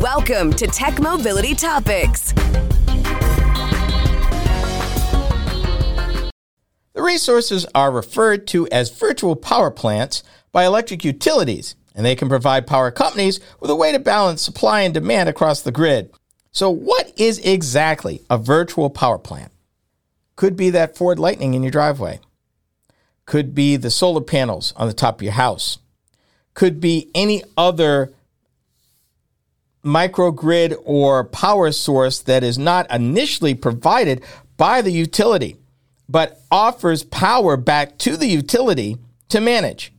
Welcome to Tech Mobility Topics. The resources are referred to as virtual power plants by electric utilities, and they can provide power companies with a way to balance supply and demand across the grid. So, what is exactly a virtual power plant? Could be that Ford Lightning in your driveway, could be the solar panels on the top of your house, could be any other microgrid or power source that is not initially provided by the utility but offers power back to the utility to manage.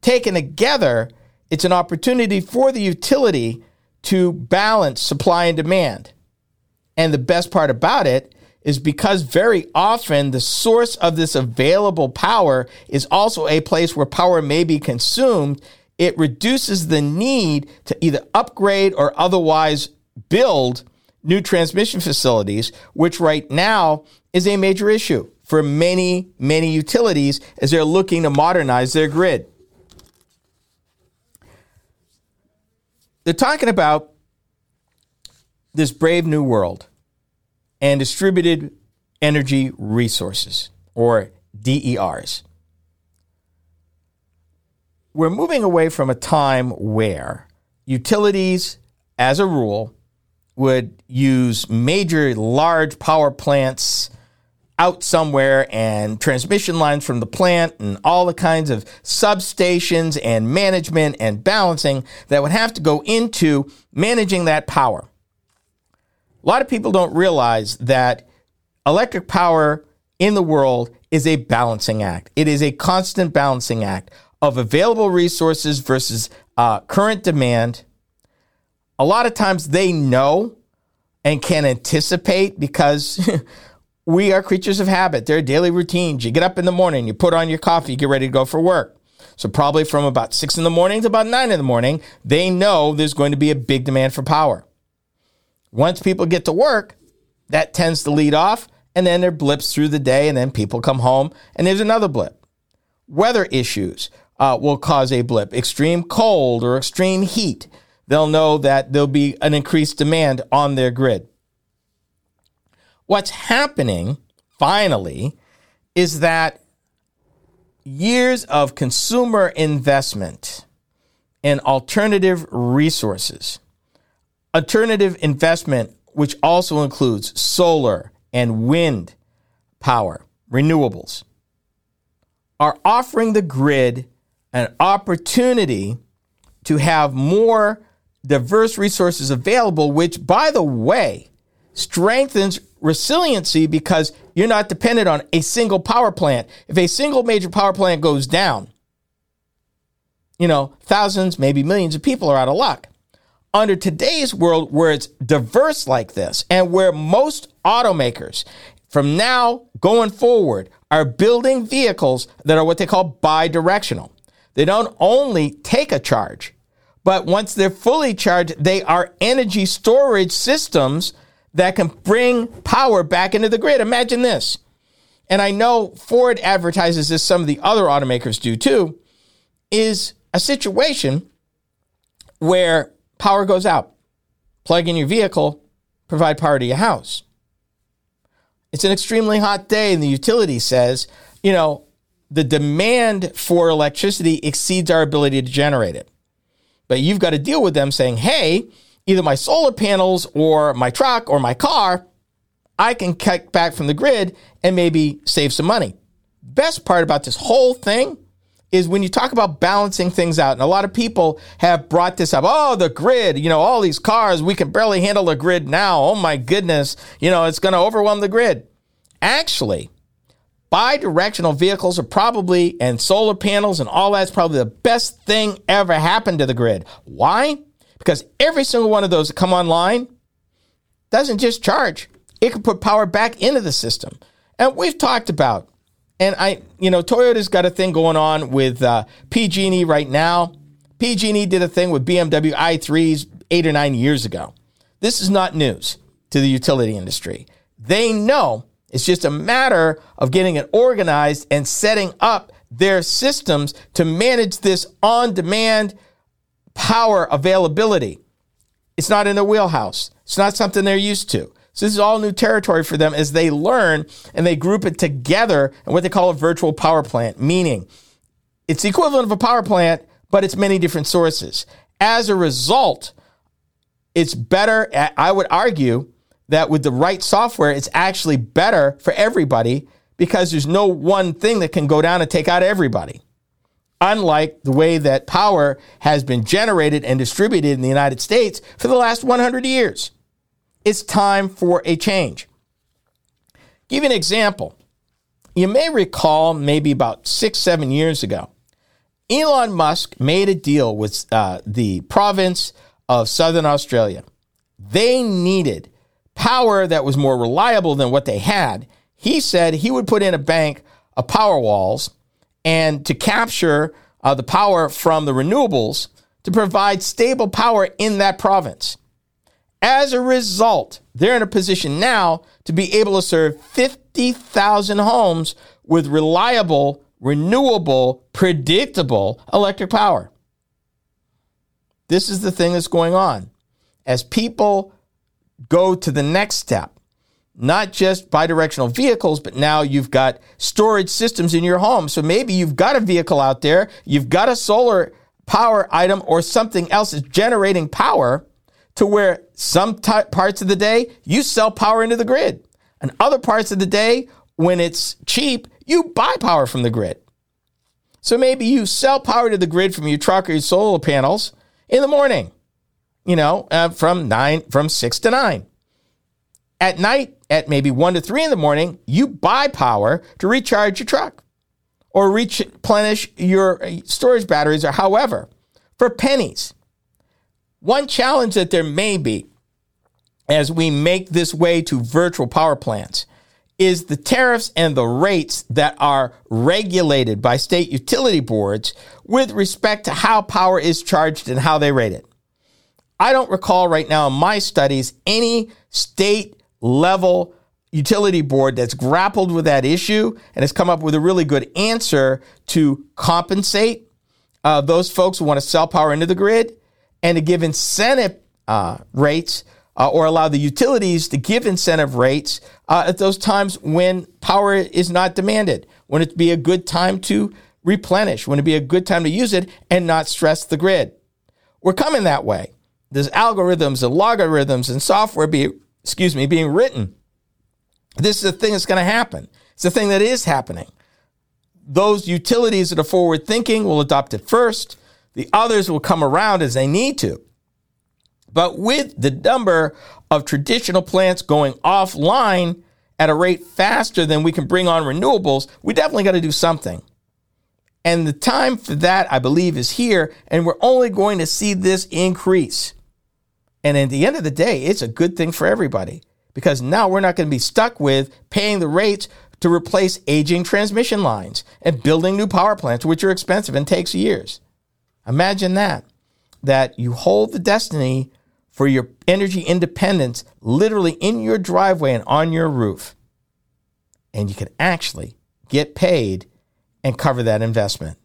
Taken together, it's an opportunity for the utility to balance supply and demand. And the best part about it is because very often the source of this available power is also a place where power may be consumed, it reduces the need to either upgrade or otherwise build new transmission facilities, which right now is a major issue for many, many utilities as they're looking to modernize their grid. They're talking about this brave new world and distributed energy resources, or DERs. We're moving away from a time where utilities, as a rule, would use major large power plants out somewhere and transmission lines from the plant and all the kinds of substations and management and balancing that would have to go into managing that power. A lot of people don't realize that electric power in the world is a balancing act. It is a constant balancing act of available resources versus uh, current demand. A lot of times they know and can anticipate because we are creatures of habit. There are daily routines. You get up in the morning, you put on your coffee, you get ready to go for work. So, probably from about six in the morning to about nine in the morning, they know there's going to be a big demand for power. Once people get to work, that tends to lead off, and then there are blips through the day, and then people come home, and there's another blip. Weather issues uh, will cause a blip. Extreme cold or extreme heat, they'll know that there'll be an increased demand on their grid. What's happening finally is that years of consumer investment in alternative resources, alternative investment, which also includes solar and wind power, renewables, are offering the grid an opportunity to have more diverse resources available, which, by the way, strengthens resiliency because you're not dependent on a single power plant. If a single major power plant goes down, you know, thousands, maybe millions of people are out of luck. Under today's world where it's diverse like this and where most automakers from now going forward are building vehicles that are what they call bi-directional. They don't only take a charge, but once they're fully charged, they are energy storage systems that can bring power back into the grid. Imagine this. And I know Ford advertises this, some of the other automakers do too, is a situation where power goes out. Plug in your vehicle, provide power to your house. It's an extremely hot day, and the utility says, you know, the demand for electricity exceeds our ability to generate it. But you've got to deal with them saying, hey, either my solar panels or my truck or my car, I can cut back from the grid and maybe save some money. Best part about this whole thing is when you talk about balancing things out, and a lot of people have brought this up. Oh, the grid, you know, all these cars, we can barely handle the grid now. Oh my goodness, you know, it's going to overwhelm the grid. Actually, bi-directional vehicles are probably and solar panels and all that's probably the best thing ever happened to the grid. Why? Because every single one of those that come online doesn't just charge, it can put power back into the system. And we've talked about, and I, you know, Toyota's got a thing going on with uh, PG&E right now. PG&E did a thing with BMW i3s eight or nine years ago. This is not news to the utility industry. They know it's just a matter of getting it organized and setting up their systems to manage this on demand power availability. It's not in their wheelhouse. It's not something they're used to. So this is all new territory for them as they learn and they group it together in what they call a virtual power plant, meaning it's the equivalent of a power plant, but it's many different sources. As a result, it's better, I would argue, that with the right software, it's actually better for everybody because there's no one thing that can go down and take out everybody. Unlike the way that power has been generated and distributed in the United States for the last 100 years. It's time for a change. Give you an example. You may recall maybe about six, seven years ago, Elon Musk made a deal with uh, the province of Southern Australia. They needed power that was more reliable than what they had. He said he would put in a bank of power walls and to capture uh, the power from the renewables to provide stable power in that province. As a result, they're in a position now to be able to serve 50,000 homes with reliable, renewable, predictable electric power. This is the thing that's going on. As people go to the next step, not just bidirectional vehicles, but now you've got storage systems in your home. So maybe you've got a vehicle out there, you've got a solar power item or something else is generating power to where some t- parts of the day you sell power into the grid, and other parts of the day, when it's cheap, you buy power from the grid. So maybe you sell power to the grid from your truck or your solar panels in the morning, you know, uh, from nine, from six to nine. At night, at maybe one to three in the morning, you buy power to recharge your truck or replenish your uh, storage batteries or however for pennies. One challenge that there may be as we make this way to virtual power plants is the tariffs and the rates that are regulated by state utility boards with respect to how power is charged and how they rate it. I don't recall right now in my studies any state level utility board that's grappled with that issue and has come up with a really good answer to compensate uh, those folks who want to sell power into the grid and to give incentive uh, rates uh, or allow the utilities to give incentive rates uh, at those times when power is not demanded, when it be a good time to replenish, when it be a good time to use it and not stress the grid. We're coming that way. There's algorithms and logarithms and software be, excuse me, being written. This is a thing that's going to happen. It's a thing that is happening. Those utilities that are forward thinking will adopt it first. The others will come around as they need to. But with the number of traditional plants going offline at a rate faster than we can bring on renewables, we definitely got to do something. And the time for that, I believe, is here. And we're only going to see this increase. And at the end of the day, it's a good thing for everybody because now we're not going to be stuck with paying the rates to replace aging transmission lines and building new power plants, which are expensive and takes years. Imagine that, that you hold the destiny for your energy independence literally in your driveway and on your roof. And you can actually get paid and cover that investment.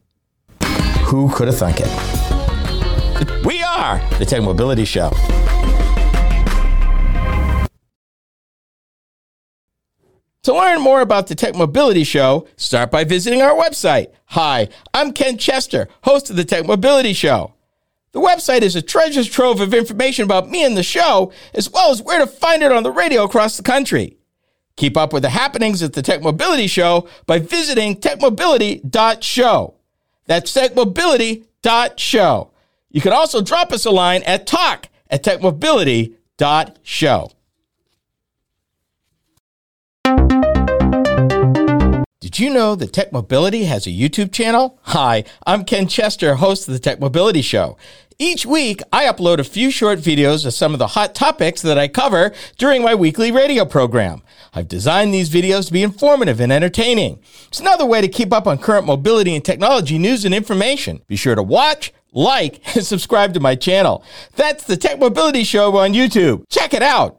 Who could have thunk it? We are the Tech Mobility Show. To learn more about the Tech Mobility Show, start by visiting our website. Hi, I'm Ken Chester, host of the Tech Mobility Show. The website is a treasure trove of information about me and the show, as well as where to find it on the radio across the country. Keep up with the happenings at the Tech Mobility Show by visiting techmobility.show. That's techmobility.show. You can also drop us a line at talk at techmobility.show. Did you know that Tech Mobility has a YouTube channel? Hi, I'm Ken Chester, host of the Tech Mobility Show. Each week, I upload a few short videos of some of the hot topics that I cover during my weekly radio program. I've designed these videos to be informative and entertaining. It's another way to keep up on current mobility and technology news and information. Be sure to watch, like, and subscribe to my channel. That's the Tech Mobility Show on YouTube. Check it out.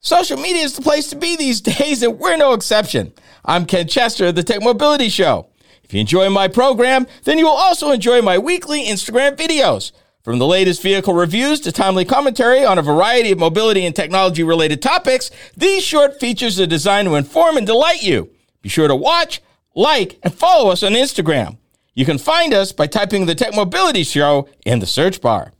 Social media is the place to be these days, and we're no exception. I'm Ken Chester of the Tech Mobility Show. If you enjoy my program, then you will also enjoy my weekly Instagram videos. From the latest vehicle reviews to timely commentary on a variety of mobility and technology related topics, these short features are designed to inform and delight you. Be sure to watch, like, and follow us on Instagram. You can find us by typing the Tech Mobility Show in the search bar.